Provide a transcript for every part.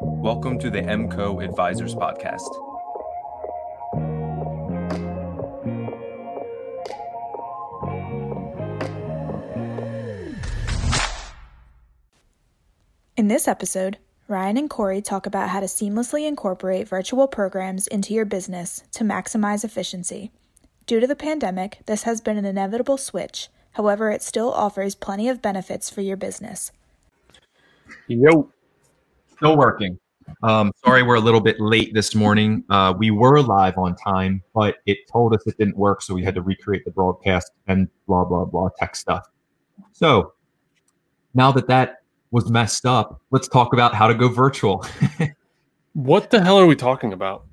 Welcome to the MCO Advisors Podcast. In this episode, Ryan and Corey talk about how to seamlessly incorporate virtual programs into your business to maximize efficiency. Due to the pandemic, this has been an inevitable switch. However, it still offers plenty of benefits for your business. Yo. Still working. Um, sorry, we're a little bit late this morning. Uh, we were live on time, but it told us it didn't work, so we had to recreate the broadcast and blah blah blah tech stuff. So now that that was messed up, let's talk about how to go virtual. what the hell are we talking about?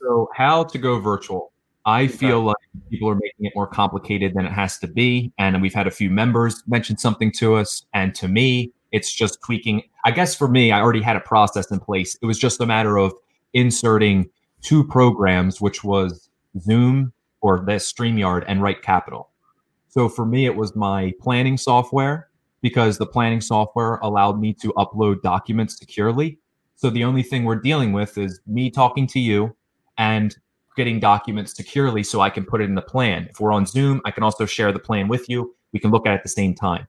So, how to go virtual. I feel like people are making it more complicated than it has to be. And we've had a few members mention something to us. And to me, it's just tweaking. I guess for me, I already had a process in place. It was just a matter of inserting two programs, which was Zoom or the StreamYard and Right Capital. So for me, it was my planning software because the planning software allowed me to upload documents securely. So the only thing we're dealing with is me talking to you and getting documents securely so I can put it in the plan. If we're on Zoom, I can also share the plan with you. We can look at it at the same time.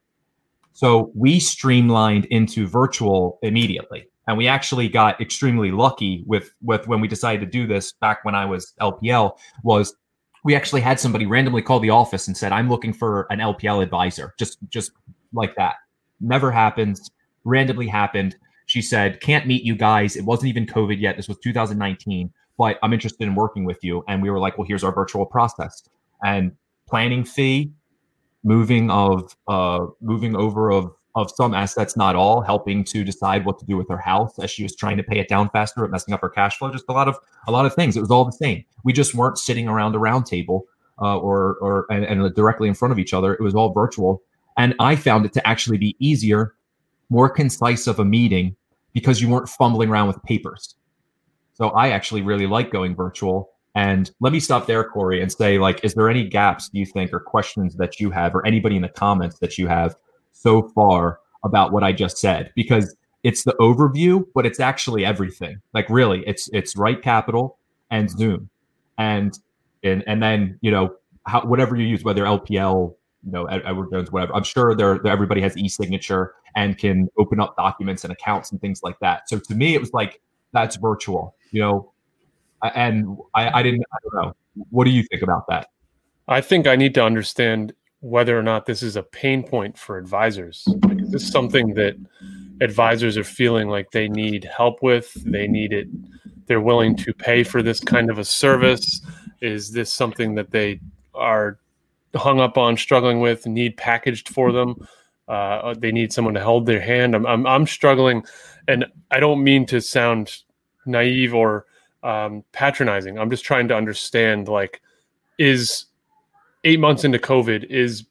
So we streamlined into virtual immediately. And we actually got extremely lucky with with when we decided to do this back when I was LPL was we actually had somebody randomly call the office and said, I'm looking for an LPL advisor. Just just like that. Never happens. Randomly happened. She said, Can't meet you guys. It wasn't even COVID yet. This was 2019 but I'm interested in working with you. And we were like, well, here's our virtual process and planning fee, moving of uh, moving over of of some assets, not all, helping to decide what to do with her house as she was trying to pay it down faster, but messing up her cash flow. Just a lot of a lot of things. It was all the same. We just weren't sitting around a round table uh, or or and, and directly in front of each other. It was all virtual, and I found it to actually be easier, more concise of a meeting because you weren't fumbling around with papers. So I actually really like going virtual. And let me stop there, Corey, and say, like, is there any gaps do you think or questions that you have, or anybody in the comments that you have so far about what I just said? Because it's the overview, but it's actually everything. Like, really, it's it's right capital and Zoom, and and and then you know how, whatever you use, whether LPL, you know, Edward Jones, whatever. I'm sure there everybody has e-signature and can open up documents and accounts and things like that. So to me, it was like that's virtual you know, and I, I didn't, I don't know. What do you think about that? I think I need to understand whether or not this is a pain point for advisors. Like, is this something that advisors are feeling like they need help with? They need it. They're willing to pay for this kind of a service. Is this something that they are hung up on, struggling with, need packaged for them? Uh, they need someone to hold their hand. I'm, I'm, I'm struggling, and I don't mean to sound naive or um, patronizing. I'm just trying to understand like, is eight months into COVID, is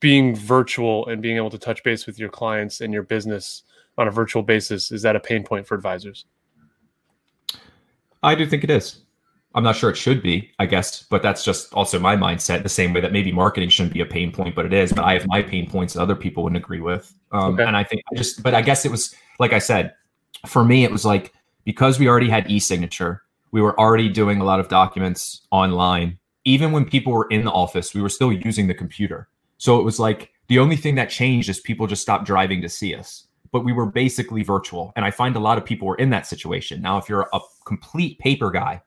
being virtual and being able to touch base with your clients and your business on a virtual basis, is that a pain point for advisors? I do think it is. I'm not sure it should be, I guess, but that's just also my mindset. The same way that maybe marketing shouldn't be a pain point, but it is. But I have my pain points that other people wouldn't agree with. Um, okay. And I think I just, but I guess it was like I said, for me, it was like because we already had e-signature, we were already doing a lot of documents online. Even when people were in the office, we were still using the computer. So it was like the only thing that changed is people just stopped driving to see us. But we were basically virtual. And I find a lot of people were in that situation. Now, if you're a complete paper guy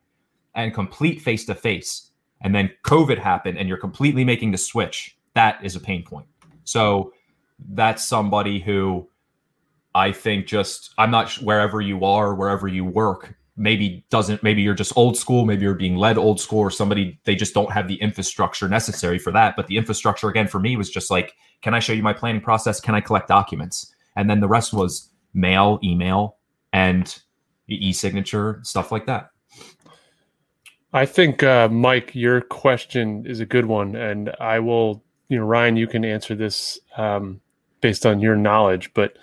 and complete face to face, and then COVID happened and you're completely making the switch, that is a pain point. So that's somebody who I think just I'm not wherever you are, wherever you work, maybe doesn't maybe you're just old school, maybe you're being led old school or somebody they just don't have the infrastructure necessary for that. But the infrastructure again for me was just like, can I show you my planning process? Can I collect documents? And then the rest was mail, email, and e-signature, stuff like that. I think uh, Mike, your question is a good one, and I will, you know, Ryan, you can answer this um, based on your knowledge, but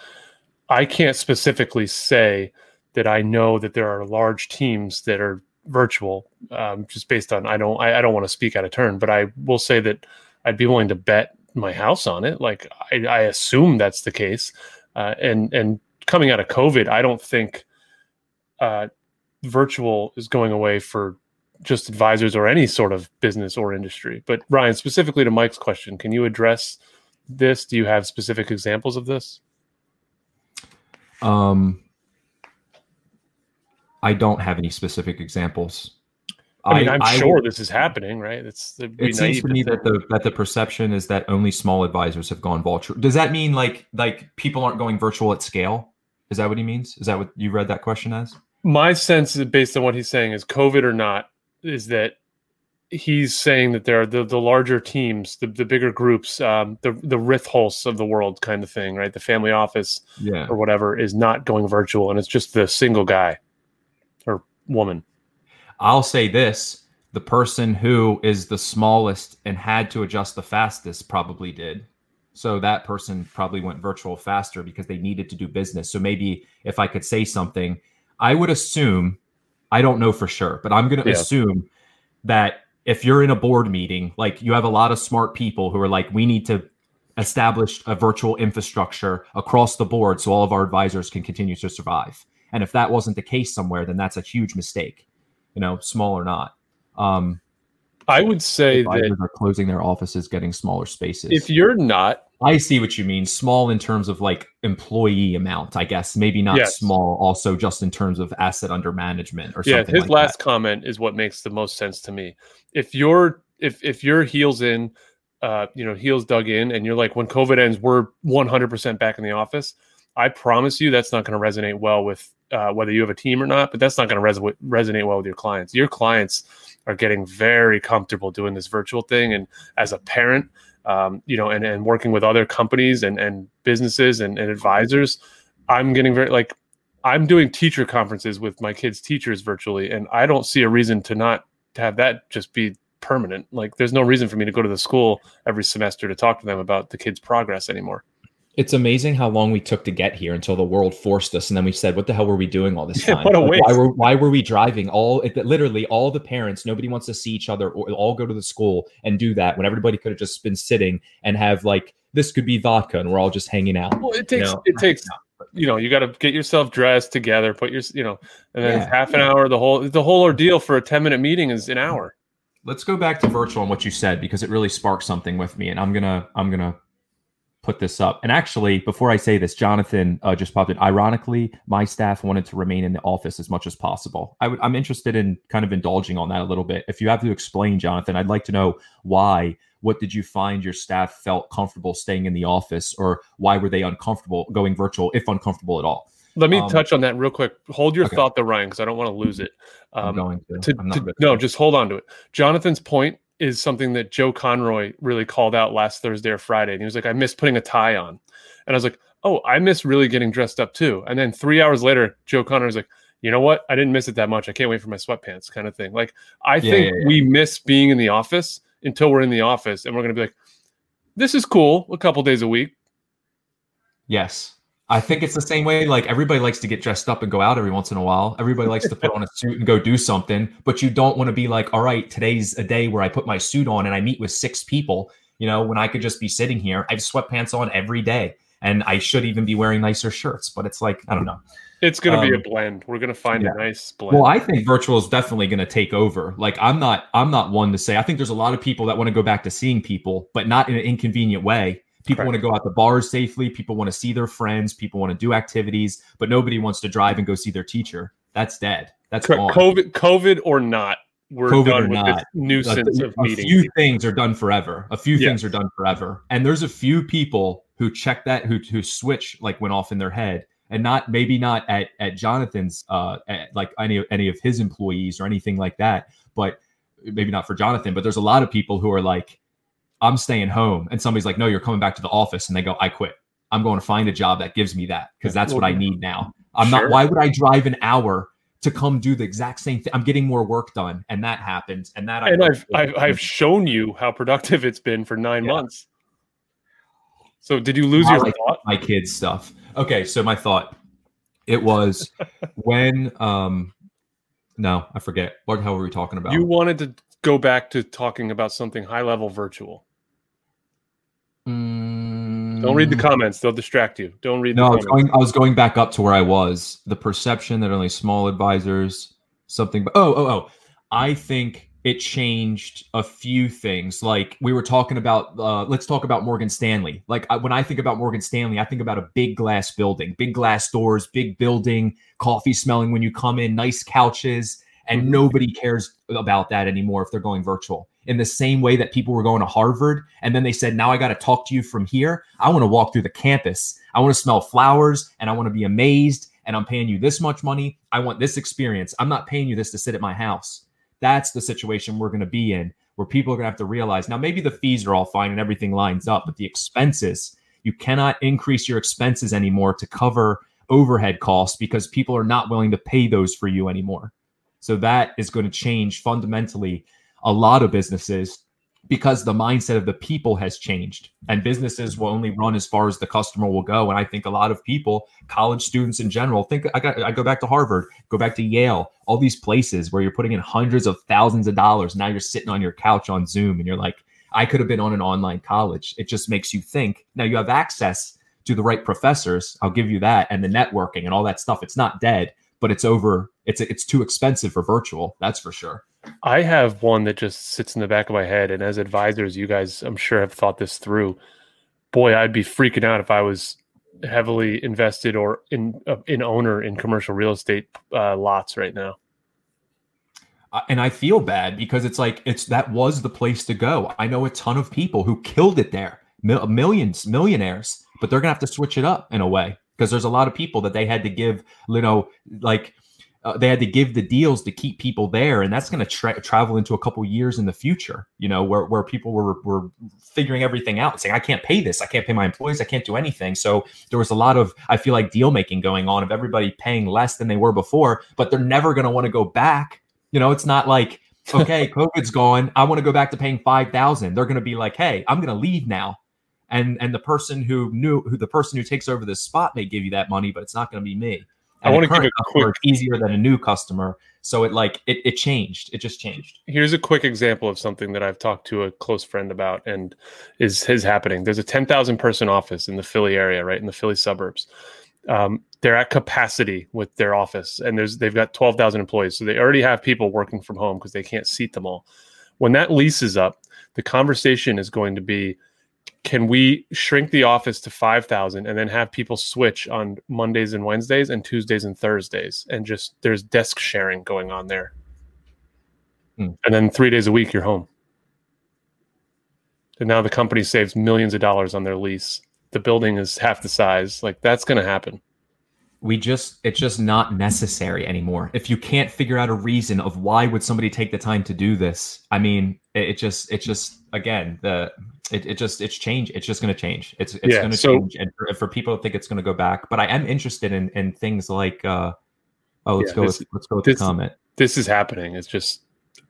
I can't specifically say that I know that there are large teams that are virtual, um, just based on I don't I, I don't want to speak out of turn, but I will say that I'd be willing to bet my house on it. Like I, I assume that's the case, uh, and and coming out of COVID, I don't think uh, virtual is going away for just advisors or any sort of business or industry. But Ryan, specifically to Mike's question, can you address this? Do you have specific examples of this? Um, I don't have any specific examples. I mean, I, am sure this is happening, right? It's it seems to me that the that the perception is that only small advisors have gone virtual. Does that mean like like people aren't going virtual at scale? Is that what he means? Is that what you read that question as? My sense, based on what he's saying, is COVID or not, is that he's saying that there are the, the larger teams, the, the bigger groups, um, the the Ritholtz of the world kind of thing, right? The family office yeah. or whatever is not going virtual, and it's just the single guy woman. I'll say this: the person who is the smallest and had to adjust the fastest probably did. So that person probably went virtual faster because they needed to do business. So maybe if I could say something, I would assume, I don't know for sure, but I'm going to yeah. assume that if you're in a board meeting, like you have a lot of smart people who are like, we need to establish a virtual infrastructure across the board so all of our advisors can continue to survive. And if that wasn't the case somewhere, then that's a huge mistake, you know, small or not. Um, I would say that are closing their offices, getting smaller spaces. If you're not, I see what you mean. Small in terms of like employee amount, I guess. Maybe not yes. small, also just in terms of asset under management or yeah, something. Yeah, his like last that. comment is what makes the most sense to me. If you're if if you're heels in, uh, you know, heels dug in, and you're like, when COVID ends, we're 100% back in the office. I promise you, that's not going to resonate well with uh, whether you have a team or not. But that's not going to res- resonate well with your clients. Your clients are getting very comfortable doing this virtual thing. And as a parent, um, you know, and, and working with other companies and, and businesses and, and advisors, I'm getting very like I'm doing teacher conferences with my kids' teachers virtually, and I don't see a reason to not to have that just be permanent. Like, there's no reason for me to go to the school every semester to talk to them about the kids' progress anymore. It's amazing how long we took to get here until the world forced us, and then we said, "What the hell were we doing all this time? what a waste. Why were why were we driving? All it, literally all the parents, nobody wants to see each other, or all go to the school and do that when everybody could have just been sitting and have like this could be vodka, and we're all just hanging out. Well, it takes you know? it takes you know you got to get yourself dressed together, put your you know, and then yeah. half an hour. The whole the whole ordeal for a ten minute meeting is an hour. Let's go back to virtual and what you said because it really sparked something with me, and I'm gonna I'm gonna put this up. And actually, before I say this, Jonathan uh, just popped in. Ironically, my staff wanted to remain in the office as much as possible. i w- I'm interested in kind of indulging on that a little bit. If you have to explain, Jonathan, I'd like to know why. What did you find your staff felt comfortable staying in the office, or why were they uncomfortable going virtual, if uncomfortable at all? Let me um, touch on that real quick. Hold your okay. thought, though, Ryan, because I don't want to lose it. Um, I'm going to. to, to no, just hold on to it. Jonathan's point is something that Joe Conroy really called out last Thursday or Friday. And he was like, I miss putting a tie on. And I was like, oh, I miss really getting dressed up too. And then three hours later, Joe Conroy was like, you know what? I didn't miss it that much. I can't wait for my sweatpants kind of thing. Like, I yeah, think yeah, yeah. we miss being in the office until we're in the office and we're going to be like, this is cool a couple days a week. Yes. I think it's the same way. Like everybody likes to get dressed up and go out every once in a while. Everybody likes to put on a suit and go do something, but you don't want to be like, all right, today's a day where I put my suit on and I meet with six people. You know, when I could just be sitting here, I have sweatpants on every day, and I should even be wearing nicer shirts. But it's like I don't know. It's going to um, be a blend. We're going to find yeah. a nice blend. Well, I think virtual is definitely going to take over. Like I'm not, I'm not one to say. I think there's a lot of people that want to go back to seeing people, but not in an inconvenient way People want to go out to bars safely. People want to see their friends. People want to do activities, but nobody wants to drive and go see their teacher. That's dead. That's Co- COVID, COVID or not, we're COVID done with not. this nuisance a, of meetings. A few things are done forever. A few yes. things are done forever, and there's a few people who check that who who switch like went off in their head, and not maybe not at at Jonathan's uh at, like any any of his employees or anything like that, but maybe not for Jonathan. But there's a lot of people who are like I'm staying home. And somebody's like, no, you're coming back to the office. And they go, I quit. I'm going to find a job that gives me that because that's what I need now. I'm sure. not, why would I drive an hour to come do the exact same thing? I'm getting more work done. And that happens. And that, and I I've, I've, I've, shown you how productive it's been for nine yeah. months. So did you lose I your like thought? My kids stuff. Okay. So my thought, it was when, um, no, I forget. What the hell were we talking about? You wanted to go back to talking about something high level virtual. Mm, Don't read the comments; they'll distract you. Don't read. No, the I was going. I was going back up to where I was. The perception that only small advisors something. But Oh, oh, oh. I think it changed a few things. Like we were talking about. Uh, let's talk about Morgan Stanley. Like I, when I think about Morgan Stanley, I think about a big glass building, big glass doors, big building, coffee smelling when you come in, nice couches, and Mhm. nobody cares about that anymore if they're going virtual. In the same way that people were going to Harvard and then they said, now I got to talk to you from here. I want to walk through the campus. I want to smell flowers and I want to be amazed. And I'm paying you this much money. I want this experience. I'm not paying you this to sit at my house. That's the situation we're going to be in where people are going to have to realize now maybe the fees are all fine and everything lines up, but the expenses, you cannot increase your expenses anymore to cover overhead costs because people are not willing to pay those for you anymore. So that is going to change fundamentally a lot of businesses because the mindset of the people has changed. And businesses will only run as far as the customer will go. And i think a lot of people college students in general think i got i go back to harvard go back to yale all these places where you're putting in hundreds of thousands of dollars. Now you're sitting on your couch on zoom and you're like i could have been on an online college. It just makes you think. Now you have access to the right professors. I'll give you that and the networking and all that stuff. It's not dead but it's over. It's it's too expensive for virtual that's for sure I have one that just sits in the back of my head, and as advisors, you guys, I'm sure, have thought this through. Boy, I'd be freaking out if I was heavily invested or in uh, in owner in commercial real estate uh, lots right now. Uh, and I feel bad because it's like it's that was the place to go. I know a ton of people who killed it there, Mil- millions, millionaires, but they're gonna have to switch it up in a way because there's a lot of people that they had to give, you know, like uh, they had to give the deals to keep people there, and that's gonna tra- travel into a couple years in the future. You know, where where people were were figuring everything out, saying I can't pay this, I can't pay my employees, I can't do anything. So there was a lot of I feel like deal making going on of everybody paying less than they were before, but they're never gonna want to go back you know, it's not like, okay, COVID's gone. I want to go back to paying five thousand. They're going to be like, hey, I'm going to leave now, and and the person who knew who the person who takes over this spot may give you that money, but it's not going to be me. I wanna a give a quick- easier than a new customer, so it like it it changed. It just changed. Here's a quick example of something that I've talked to a close friend about and is is happening. There's a 10,000 person office in the Philly area, right in the Philly suburbs. Um, they're at capacity with their office, and there's they've got 12,000 employees, so they already have people working from home because they can't seat them all. When that lease is up, the conversation is going to be, can we shrink the office to 5,000 and then have people switch on Mondays and Wednesdays and Tuesdays and Thursdays, and just there's desk sharing going on there hmm. and then three days a week you're home. And now the company saves millions of dollars on their lease. The building is half the size. Like that's going to happen. we just it's just not necessary anymore if you can't figure out a reason of why would somebody take the time to do this i mean it, it just it just again the it, it just it's change it's just going to change. It's it's Yeah, going to so- change and for, for people to think it's going to go back but i am interested in in things like uh oh let's Yeah, go this- with let's go with this- the comment This is happening. It's just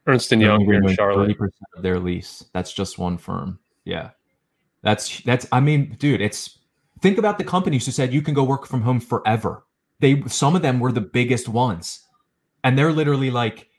Ernst and Young here in Charlotte. 30% of their lease. That's just one firm. Yeah. That's that's i mean dude it's think about the companies who said you can go work from home forever. They some of them were the biggest ones. And they're literally like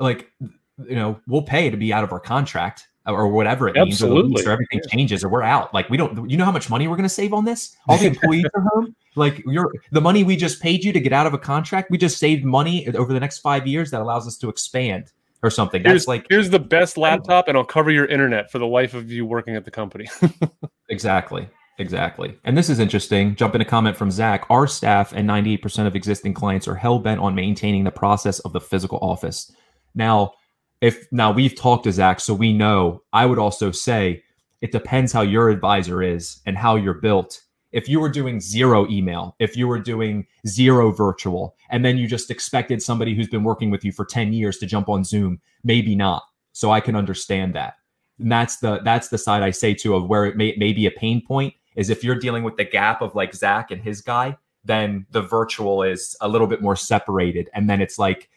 like you know we'll pay to be out of our contract Uh, or whatever it means or, the lease, or everything changes or we're out like we don't you know how much money we're going to save on this all the employees are home like you're the money we just paid you to get out of a contract we just saved money over the next five years that allows us to expand or something that's Here's, like here's the best laptop, and I'll cover your internet for the life of you working at the company. Exactly. Exactly. And this is interesting. Jump in a comment from Zach. Our staff and 98% of existing clients are hell bent on maintaining the process of the physical office. Now, if now we've talked to Zach, so we know, I would also say it depends how your advisor is and how you're built. If you were doing zero email, if you were doing zero virtual, and then you just expected somebody who's been working with you for 10 years to jump on Zoom, maybe not. So I can understand that. And that's the that's the side I say to of where it may, may be a pain point is if you're dealing with the gap of like Zach and his guy, then the virtual is a little bit more separated. And then it's like,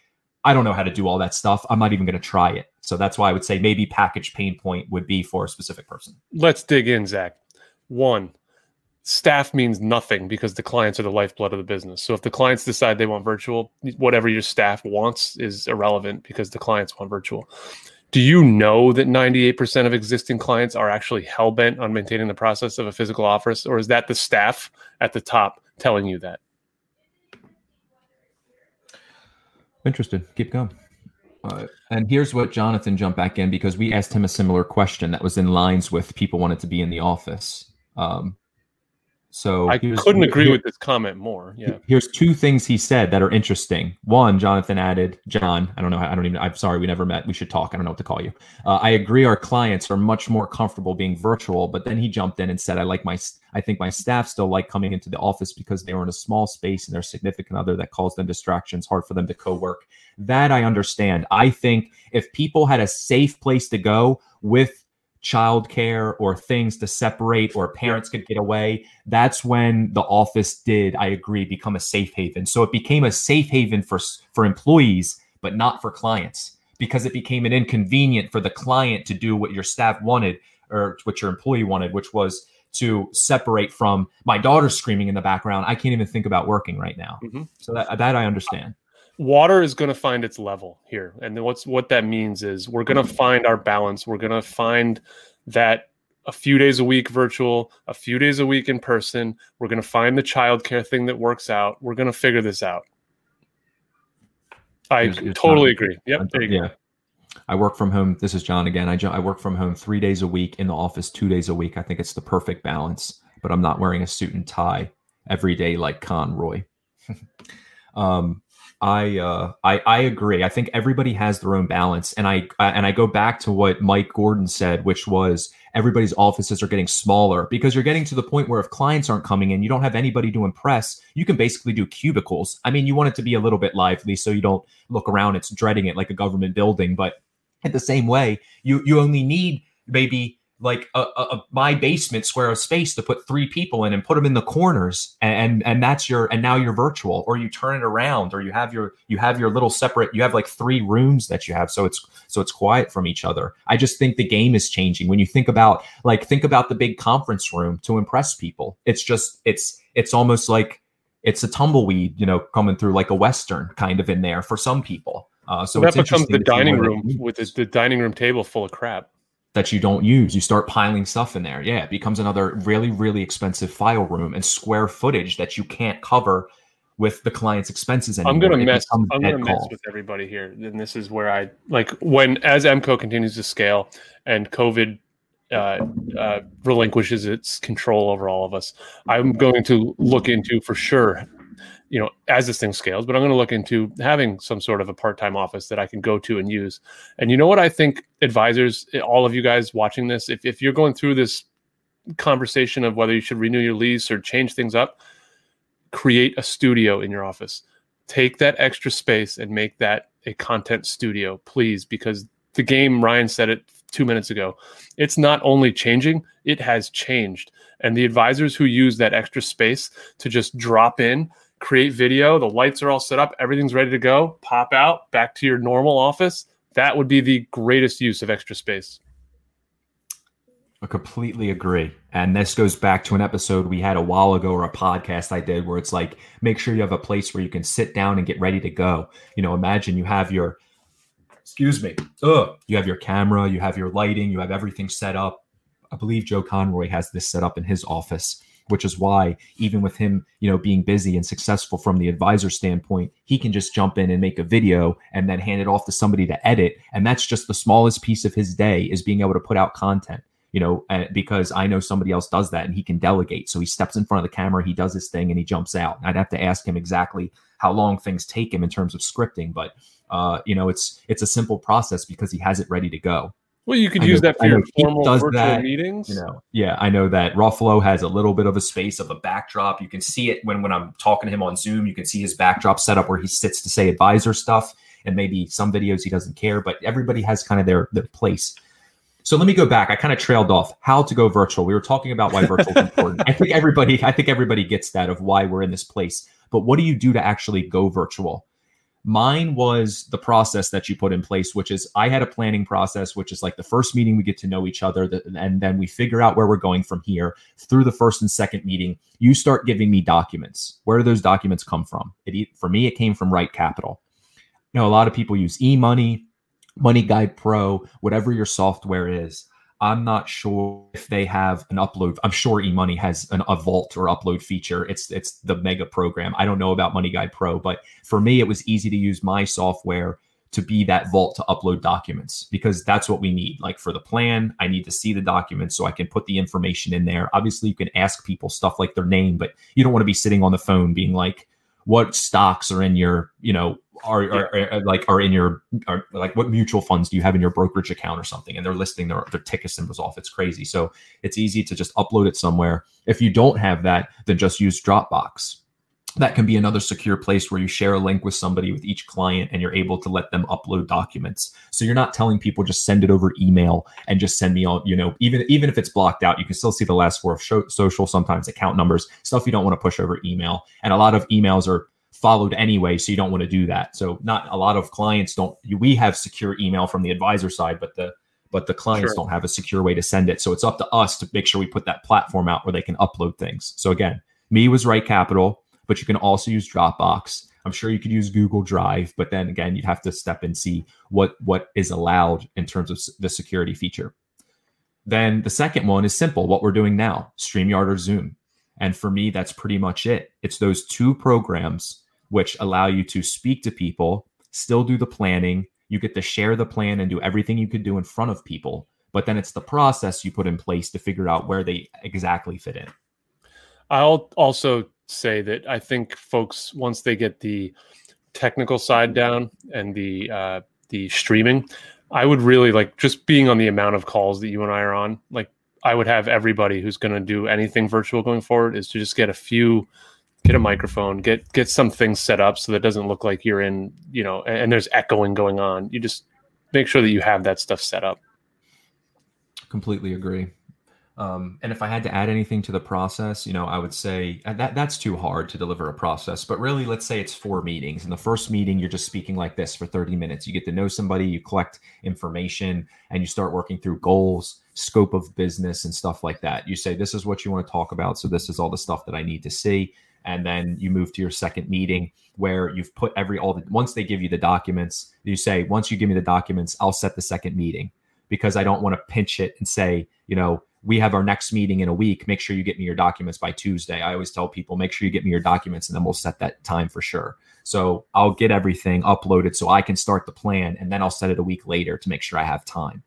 I don't know how to do all that stuff. I'm not even going to try it. So that's why I would say maybe package pain point would be for a specific person. Let's dig in, Zach. One, staff means nothing because the clients are the lifeblood of the business. So if the clients decide they want virtual, whatever your staff wants is irrelevant because the clients want virtual. do you know that 98% of existing clients are actually hell bent on maintaining the process of a physical office, or is that the staff at the top telling you that? Interested. Keep going. Uh, and here's what Jonathan jumped back in because we asked him a similar question that was in lines with people wanted to be in the office. Um, so I couldn't agree here, with this comment more. Yeah. Here's two things he said that are interesting. One, Jonathan added, John, I don't know. I don't even, I'm sorry. We never met. We should talk. I don't know what to call you. Uh, I agree. Our clients are much more comfortable being virtual, but then he jumped in and said, I like my, I think my staff still like coming into the office because they are in a small space and their significant other that calls them distractions, hard for them to co-work. That I understand. I think if people had a safe place to go with childcare or things to separate or parents could get away that's when the office did i agree become a safe haven. So it became a safe haven for for employees but not for clients because it became an inconvenient for the client to do what your staff wanted or what your employee wanted which was to separate from my daughter screaming in the background. I can't even think about working right now. Mm-hmm. so that, that i understand water is going to find its level here. And what's what that means is we're going to find our balance. We're going to find that a few days a week virtual a few days a week in person we're going to find the childcare thing that works out. We're going to figure this out. I it's, it's totally agree. Yep yeah. I work from home. This is John again. I, I work from home three days a week, in the office two days a week. I think it's the perfect balance, but I'm not wearing a suit and tie every day like Conroy. um, I uh, I I agree. I think everybody has their own balance, and I and I go back to what Mike Gordon said, which was everybody's offices are getting smaller because you're getting to the point where if clients aren't coming in, you don't have anybody to impress. You can basically do cubicles. I mean, you want it to be a little bit lively so you don't look around. It's dreading it like a government building, but at the same way, you you only need maybe like a, a, my basement square of space to put three people in and put them in the corners and and that's your and now you're virtual or you turn it around or you have your you have your little separate you have like three rooms that you have so it's so it's quiet from each other. I just think the game is changing. When you think about like think about the big conference room to impress people it's just it's it's almost like it's a tumbleweed you know coming through like a western kind of in there for some people. Uh, so that becomes the dining room with the, the dining room table full of crap that you don't use. You start piling stuff in there. Yeah, it becomes another really, really expensive file room and square footage that you can't cover with the client's expenses anymore. I'm gonna mess. I'm gonna mess with everybody here, and this is where I like when as MCO continues to scale and COVID uh, uh, relinquishes its control over all of us. I'm going to look into for sure you know, as this thing scales, but I'm going to look into having some sort of a part-time office that I can go to and use. And you know what I think advisors, eh, all of you guys watching this, if, if you're going through this conversation of whether you should renew your lease or change things up, create a studio in your office. Take that extra space and make that a content studio, please, because the game, Ryan said it two minutes ago, it's not only changing, it has changed. And the advisors who use that extra space to just drop in create video, the lights are all set up, everything's ready to go, pop out back to your normal office. That would be the greatest use of extra space. I completely agree. And this goes back to an episode we had a while ago or a podcast I did where it's like, make sure you have a place where you can sit down and get ready to go. You know, imagine you have your, excuse me, ugh, you have your camera, you have your lighting, you have everything set up. I believe Joe Conroy has this set up in his office which is why even with him, you know, being busy and successful from the advisor standpoint, he can just jump in and make a video and then hand it off to somebody to edit. And that's just the smallest piece of his day is being able to put out content you know, because I know somebody else does that and he can delegate. So he steps in front of the camera, he does his thing, and he jumps out. I'd have to ask him exactly how long things take him in terms of scripting, but uh, you know, it's it's a simple process because he has it ready to go. Well, you could I use know, that for your formal virtual that, meetings. You know, yeah, I know that Ruffalo has a little bit of a space of a backdrop. You can see it when when I'm talking to him on Zoom. You can see his backdrop set up where he sits to say advisor stuff, and maybe some videos he doesn't care. But everybody has kind of their their place. So let me go back. I kind of trailed off how to go virtual. We were talking about why virtual is important. I think everybody, I think everybody gets that of why we're in this place. But what do you do to actually go virtual? Mine was the process that you put in place, which is I had a planning process, which is like the first meeting we get to know each other, and then we figure out where we're going from here. Through the first and second meeting, you start giving me documents. Where do those documents come from? It, for me, it came from Right Capital. You know, a lot of people use e money. Money Guide Pro, whatever your software is. I'm not sure if they have an upload. I'm sure eMoney has an, a vault or upload feature. It's it's the mega program. I don't know about Money Guide Pro, but for me, it was easy to use my software to be that vault to upload documents because that's what we need. Like for the plan, I need to see the documents so I can put the information in there. Obviously, you can ask people stuff like their name, but you don't want to be sitting on the phone being like, what stocks are in your, you know, are, are, are, like are in your are like what mutual funds do you have in your brokerage account or something? And they're listing their, their ticker symbols off it's crazy. So it's easy to just upload it somewhere. If you don't have that then just use dropbox that can be another secure place where you share a link with somebody with each client and you're able to let them upload documents. So you're not telling people just send it over email and just send me all you know even even if it's blocked out you can still see the last four of show, social sometimes account numbers stuff you don't want to push over email. And a lot of emails are followed anyway so you don't want to do that. So not a lot of clients don't we have secure email from the advisor side but the but the clients sure. don't have a secure way to send it. So it's up to us to make sure we put that platform out where they can upload things. So again me was right capital but you can also use Dropbox. I'm sure you could use Google Drive, but then again, you'd have to step and see what what is allowed in terms of the security feature. Then the second one is simple, what we're doing now, StreamYard or Zoom. And for me, that's pretty much it. It's those two programs which allow you to speak to people, still do the planning. You get to share the plan and do everything you could do in front of people. But then it's the process you put in place to figure out where they exactly fit in. I'll also say that I think folks once they get the technical side down and the uh, the streaming, I would really like just being on the amount of calls that you and I are on. Like I would have everybody who's going to do anything virtual going forward is to just get a few get a microphone get get some things set up so that doesn't look like you're in you know and, and there's echoing going on you just make sure that you have that stuff set up completely agree um, and if I had to add anything to the process, you know, I would say uh, that that's too hard to deliver a process. But really, let's say it's four meetings. In the first meeting, you're just speaking like this for 30 minutes. You get to know somebody, you collect information, and you start working through goals, scope of business, and stuff like that. You say, This is what you want to talk about. So this is all the stuff that I need to see. And then you move to your second meeting where you've put every all the once they give you the documents, you say, Once you give me the documents, I'll set the second meeting because I don't want to pinch it and say, you know, we have our next meeting in a week. Make sure you get me your documents by Tuesday. I always tell people, make sure you get me your documents and then we'll set that time for sure. So I'll get everything uploaded so I can start the plan and then I'll set it a week later to make sure I have time.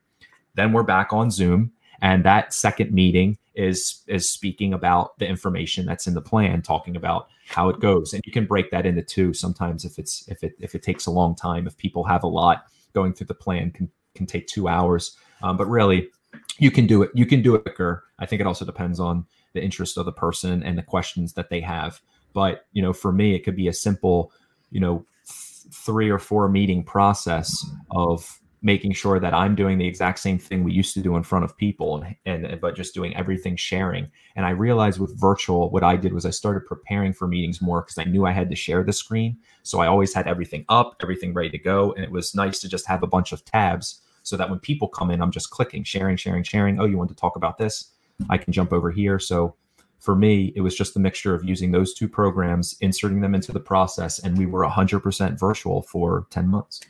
Then we're back on Zoom and that second meeting is is speaking about the information that's in the plan, talking about how it goes. And you can break that into two sometimes if it's if it if it takes a long time, if people have a lot going through the plan can can take two hours. Um, but really you can do it. You can do it quicker. I think it also depends on the interest of the person and the questions that they have. But you know, for me, it could be a simple, you know, th- three or four meeting process of making sure that I'm doing the exact same thing we used to do in front of people and, and but just doing everything sharing. And I realized with virtual, what I did was I started preparing for meetings more because I knew I had to share the screen. So I always had everything up, everything ready to go. And it was nice to just have a bunch of tabs so that when people come in, I'm just clicking, sharing, sharing, sharing. Oh, you want to talk about this? I can jump over here. So for me, it was just the mixture of using those two programs, inserting them into the process, and we were 100% virtual for 10 months.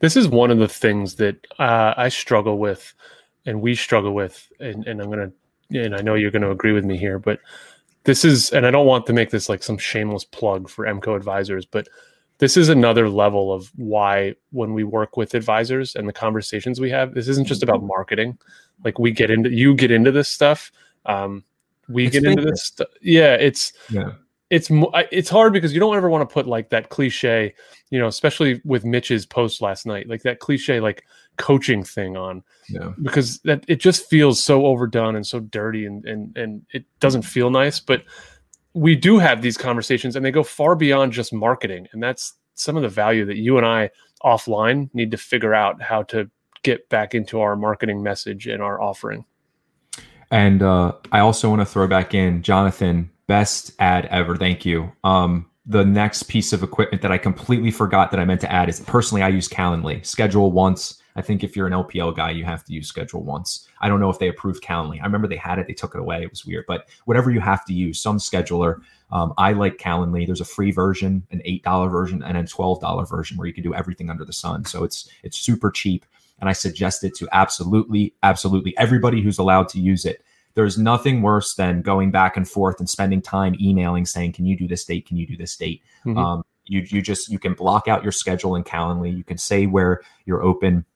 This is one of the things that uh, I struggle with, and we struggle with, and, and I'm going to, and I know you're going to agree with me here, but this is, and I don't want to make this like some shameless plug for MCO advisors, but this is another level of why when we work with advisors and the conversations we have this isn't just about mm-hmm. marketing like we get into you get into this stuff um we get into this stuff yeah it's yeah it's it's hard because you don't ever want to put like that cliche you know especially with mitch's post last night like that cliche like coaching thing on yeah. because that it just feels so overdone and so dirty and and and it doesn't feel nice but we do have these conversations and they go far beyond just marketing and that's some of the value that you and i offline need to figure out how to get back into our marketing message and our offering. And uh, i also want to throw back in jonathan best ad ever thank you. Um, the next piece of equipment that i completely forgot that i meant to add is personally i use calendly. Schedule once I think if you're an LPL guy, you have to use schedule once. I don't know if they approved Calendly. I remember they had it, they took it away. It was weird, but whatever you have to use, some scheduler, Um, I like Calendly. There's a free version, an eight dollar version, and a twelve dollar version where you can do everything under the sun. So it's it's super cheap, and I suggest it to absolutely, absolutely everybody who's allowed to use it. There's nothing worse than going back and forth and spending time emailing saying, "Can you do this date? Can you do this date?" Mm-hmm. Um, you you just you can block out your schedule in Calendly. You can say where you're open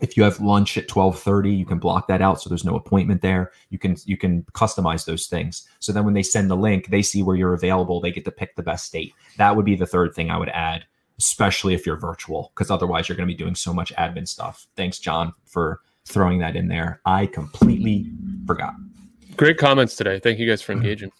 if you have lunch at 12:30 you can block that out so there's no appointment there. You can you can customize those things. So then when they send the link they see where you're available. They get to pick the best date. That would be the third thing i would add especially if you're virtual because otherwise you're going to be doing so much admin stuff. Thanks john for throwing that in there. I completely forgot. Great comments today. Thank you guys for engaging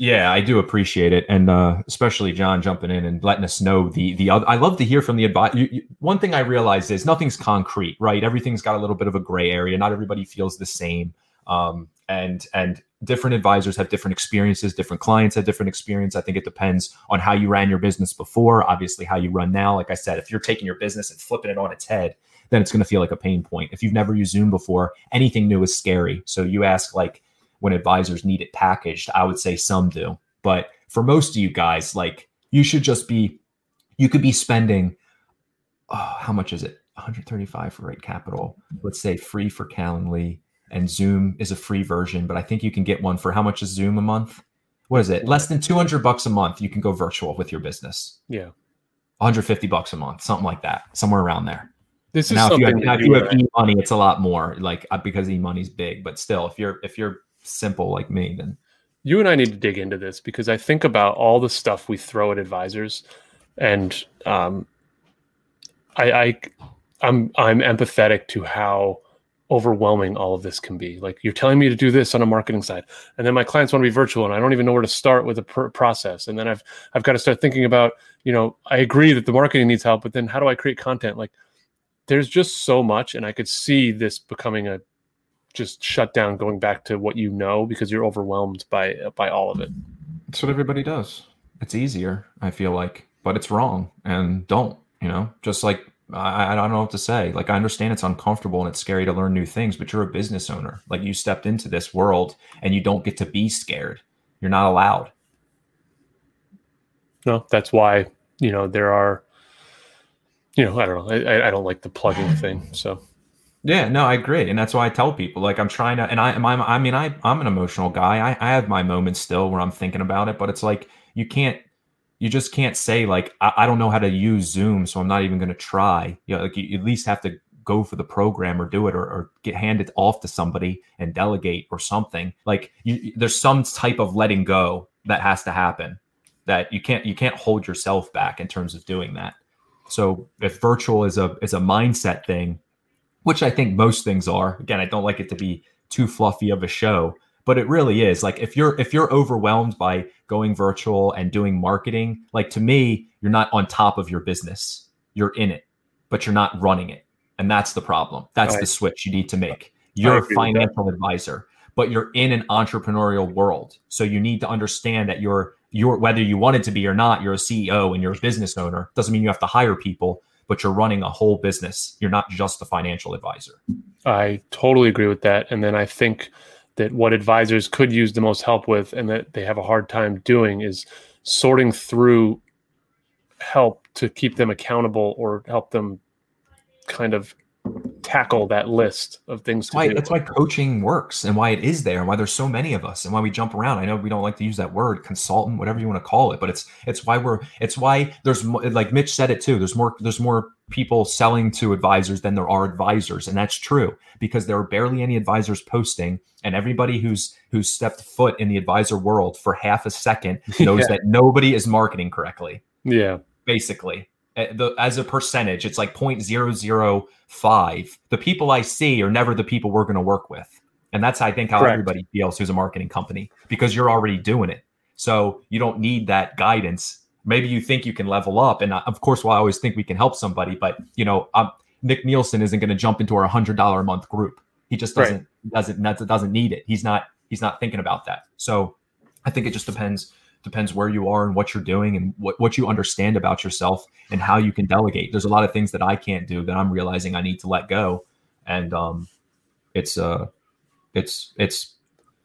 yeah, I do appreciate it, and uh, especially John jumping in and letting us know the the. Other, I love to hear from the advice. One thing I realize is nothing's concrete, right? Everything's got a little bit of a gray area. Not everybody feels the same, um, and and different advisors have different experiences. Different clients have different experience. I think it depends on how you ran your business before. Obviously, how you run now. Like I said, if you're taking your business and flipping it on its head, then it's going to feel like a pain point. If you've never used Zoom before, anything new is scary. So you ask like when advisors need it packaged. I would say some do. But for most of you guys, like you should just be, you could be spending, oh, how much is it? 135 for Right Capital. Let's say free for Calendly and Zoom is a free version, but I think you can get one for how much is Zoom a month? What is it? Less than 200 bucks a month. You can go virtual with your business. Yeah. 150 bucks a month, something like that, somewhere around there. This is now, something if you have, if you have e-money, it's a lot more like uh, because e-money's big, but still if you're, if you're simple like me, then you and I need to dig into this because I think about all the stuff we throw at advisors, and um, I, I I'm I'm empathetic to how overwhelming all of this can be. Like you're telling me to do this on a marketing side, and then my clients want to be virtual, and I don't even know where to start with the pr- process. And then I've I've got to start thinking about, you know, I agree that the marketing needs help, but then how do I create content? Like there's just so much, and I could see this becoming a just shut down going back to what you know because you're overwhelmed by by all of it. That's what everybody does. It's easier i feel like but it's wrong and don't you know? Just like I, I don't know what to say. Like i understand it's uncomfortable and it's scary to learn new things but you're a business owner. Like you stepped into this world and you don't get to be scared. You're not allowed. No that's why you know there are you know i don't know. I, I don't like the plugging thing so yeah, no, I agree, and that's why I tell people like I'm trying to, and I, I'm, I mean, I, I'm an emotional guy. I, I have my moments still where I'm thinking about it, but it's like you can't, you just can't say like I, I don't know how to use Zoom, so I'm not even going to try. You know, like you at least have to go for the program or do it or, or get handed off to somebody and delegate or something. Like you, there's some type of letting go that has to happen. That you can't, you can't hold yourself back in terms of doing that. So if virtual is a is a mindset thing which I think most things are. Again, I don't like it to be too fluffy of a show, but it really is. Like if you're if you're overwhelmed by going virtual and doing marketing, like to me, you're not on top of your business. You're in it, but you're not running it. And that's the problem. That's right. the switch you need to make. You're a financial advisor, but you're in an entrepreneurial world. So you need to understand that you're you're whether you want it to be or not, you're a CEO and you're a business owner. Doesn't mean you have to hire people, but you're running a whole business. You're not just a financial advisor. I totally agree with that. And then I think that what advisors could use the most help with and that they have a hard time doing is sorting through help to keep them accountable or help them kind of tackle that list of things to why, do. That's why coaching works and why it is there and why there's so many of us and why we jump around. I know we don't like to use that word consultant, whatever you want to call it, but it's it's why we're it's why there's like Mitch said it too. There's more there's more people selling to advisors than there are advisors and that's true because there are barely any advisors posting and everybody who's who's stepped foot in the advisor world for half a second knows yeah. that nobody is marketing correctly. Yeah. Basically. Eh, the, as a percentage, it's like 0.005. The people I see are never the people we're going to work with. And that's, I think, how Correct. everybody feels who's a marketing company because you're already doing it. So you don't need that guidance. Maybe you think you can level up. And uh, of course, well, I always think we can help somebody, but you know, um, Nick Nielsen isn't going to jump into our hundred dollar a month group. He just doesn't, right. doesn't, doesn't need it. He's not, he's not thinking about that. So I think it just depends depends where you are and what you're doing and what, what you understand about yourself and how you can delegate. There's a lot of things that I can't do that I'm realizing I need to let go. And um, it's uh it's it's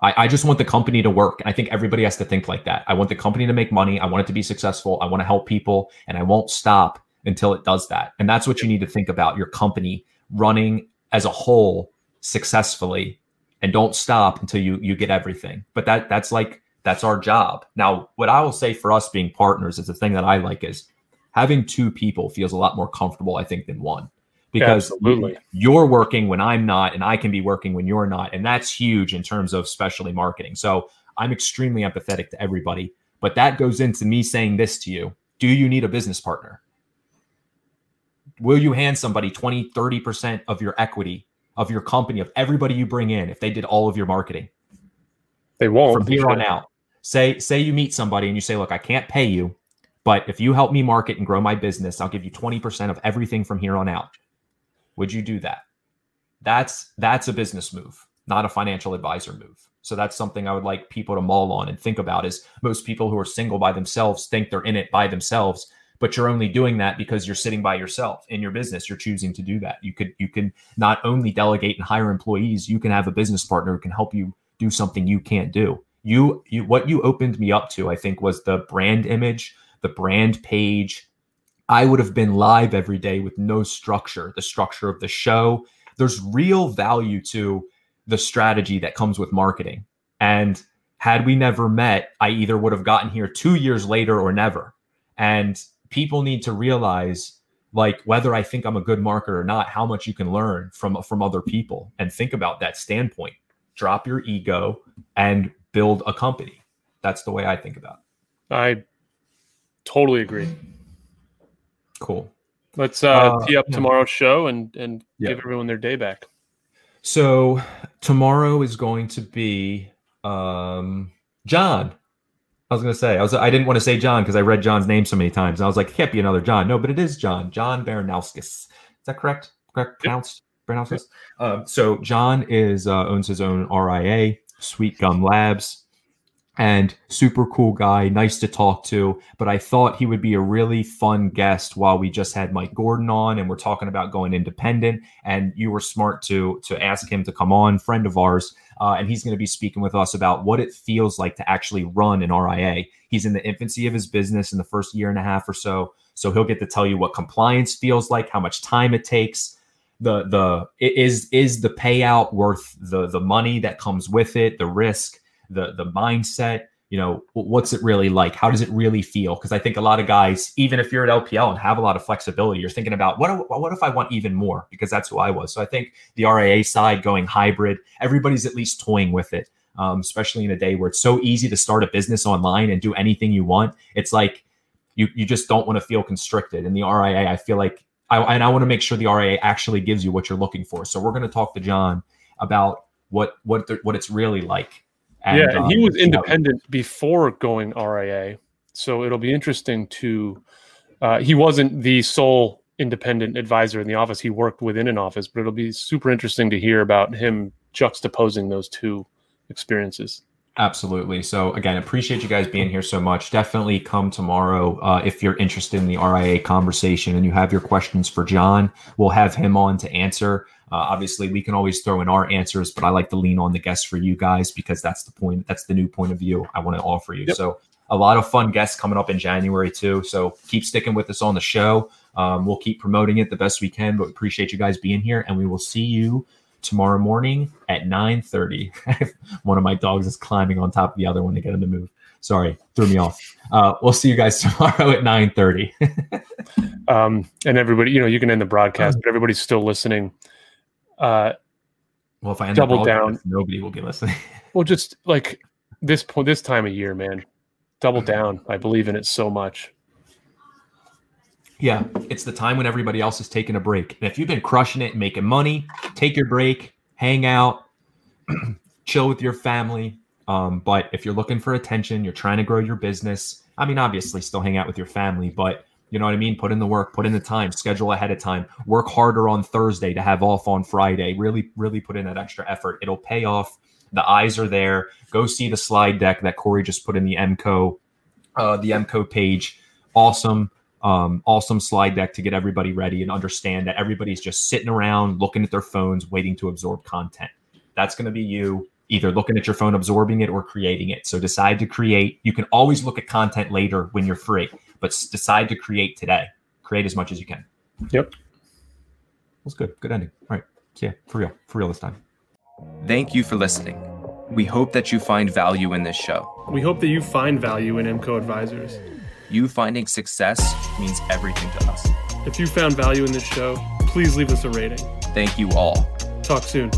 I, I just want the company to work. I think everybody has to think like that. I want the company to make money. I want it to be successful. I want to help people and I won't stop until it does that. And that's what you need to think about your company running as a whole successfully and don't stop until you you get everything. But that that's like that's our job. Now, what I will say for us being partners is the thing that I like is having two people feels a lot more comfortable, I think, than one. Because Absolutely. you're working when I'm not, and I can be working when you're not. And that's huge in terms of specialty marketing. So I'm extremely empathetic to everybody. But that goes into me saying this to you Do you need a business partner? Will you hand somebody 20, 30% of your equity, of your company, of everybody you bring in if they did all of your marketing? They won't. From here on out. Say, say you meet somebody and you say, Look, I can't pay you, but if you help me market and grow my business, I'll give you 20% of everything from here on out. Would you do that? That's that's a business move, not a financial advisor move. So that's something I would like people to mull on and think about is most people who are single by themselves think they're in it by themselves, but you're only doing that because you're sitting by yourself in your business. You're choosing to do that. You could you can not only delegate and hire employees, you can have a business partner who can help you do something you can't do. You you what you opened me up to, I think, was the brand image, the brand page. I would have been live every day with no structure, the structure of the show. There's real value to the strategy that comes with marketing. And had we never met, I either would have gotten here two years later or never. And people need to realize like whether I think I'm a good marketer or not, how much you can learn from from other people and think about that standpoint. Drop your ego and build a company. That's the way I think about it. I totally agree. Cool. Let's uh, Uh, tee up tomorrow's show and and Yeah. give everyone their day back. So tomorrow is going to be um John. I was gonna say I was I didn't want to say John because I read John's name so many times. I was like, it can't be another John. No, but it is John. John Baranowskis. Is that correct? Correct pronounced? Baranowskis? Um, so John is uh, owns his own RIA, Sweet Gum Labs, and super cool guy, nice to talk to. But I thought he would be a really fun guest while we just had Mike Gordon on and we're talking about going independent. And you were smart to to ask him to come on, friend of ours. Uh, and he's going to be speaking with us about what it feels like to actually run an RIA. He's in the infancy of his business in the first year and a half or so. So he'll get to tell you what compliance feels like, how much time it takes, the the is is the payout worth the the money that comes with it, the risk, the the mindset. You know, what's it really like? How does it really feel? Because I think a lot of guys, even if you're at LPL and have a lot of flexibility, you're thinking about what what if I want even more? Because that's who I was. So I think the RIA side going hybrid, everybody's at least toying with it. Um, especially in a day where it's so easy to start a business online and do anything you want. It's like you you just don't want to feel constricted. And the RIA, I feel like I and I want to make sure the RIA actually gives you what you're looking for. So we're going to talk to John about what what the, what it's really like. yeah, and he um, was you know, independent before going RIA, so it'll be interesting to. Uh, he wasn't the sole independent advisor in the office; he worked within an office. But it'll be super interesting to hear about him juxtaposing those two experiences. Absolutely. So again, appreciate you guys being here so much. Definitely come tomorrow uh, if you're interested in the RIA conversation and you have your questions for John. We'll have him on to answer. Uh, obviously, we can always throw in our answers, but I like to lean on the guests for you guys because that's the point. That's the new point of view I want to offer you. Yep. So a lot of fun guests coming up in January too. So keep sticking with us on the show. Um, we'll keep promoting it the best we can, but we appreciate you guys being here, and we will see you tomorrow morning at 9.30 one of my dogs is climbing on top of the other one to get him to move sorry threw me off uh, we'll see you guys tomorrow at 9.30 Um, and everybody, you know, you can end the broadcast, but everybody's still listening. Uh, well if i end Double down. nobody will be listening well, just like this point, this time of year, man, double down. I believe in it so much. Yeah it's the time when everybody else is taking a break. And if you've been crushing it making money take your break hang out chill with your family. Um, but if you're looking for attention you're trying to grow your business i mean obviously still hang out with your family but you know what i mean? Put in the work put in the time schedule ahead of time. Work harder on thursday to have off on friday. Really really put in that extra effort. It'll pay off. The eyes are there. Go see the slide deck that corey just put in the mco uh, the mco page. Awesome um, awesome slide deck to get everybody ready and understand that everybody's just sitting around looking at their phones waiting to absorb content that's going to be you either looking at your phone, absorbing it, or creating it. So decide to create. You can always look at content later when you're free, but decide to create today. Create as much as you can. Yep. That's good. Good ending. All right. See Yeah, for real. For real this time. Thank you for listening. We hope that you find value in this show. We hope that you find value in MCO Advisors. You finding success means everything to us. If you found value in this show, please leave us a rating. Thank you all. Talk soon.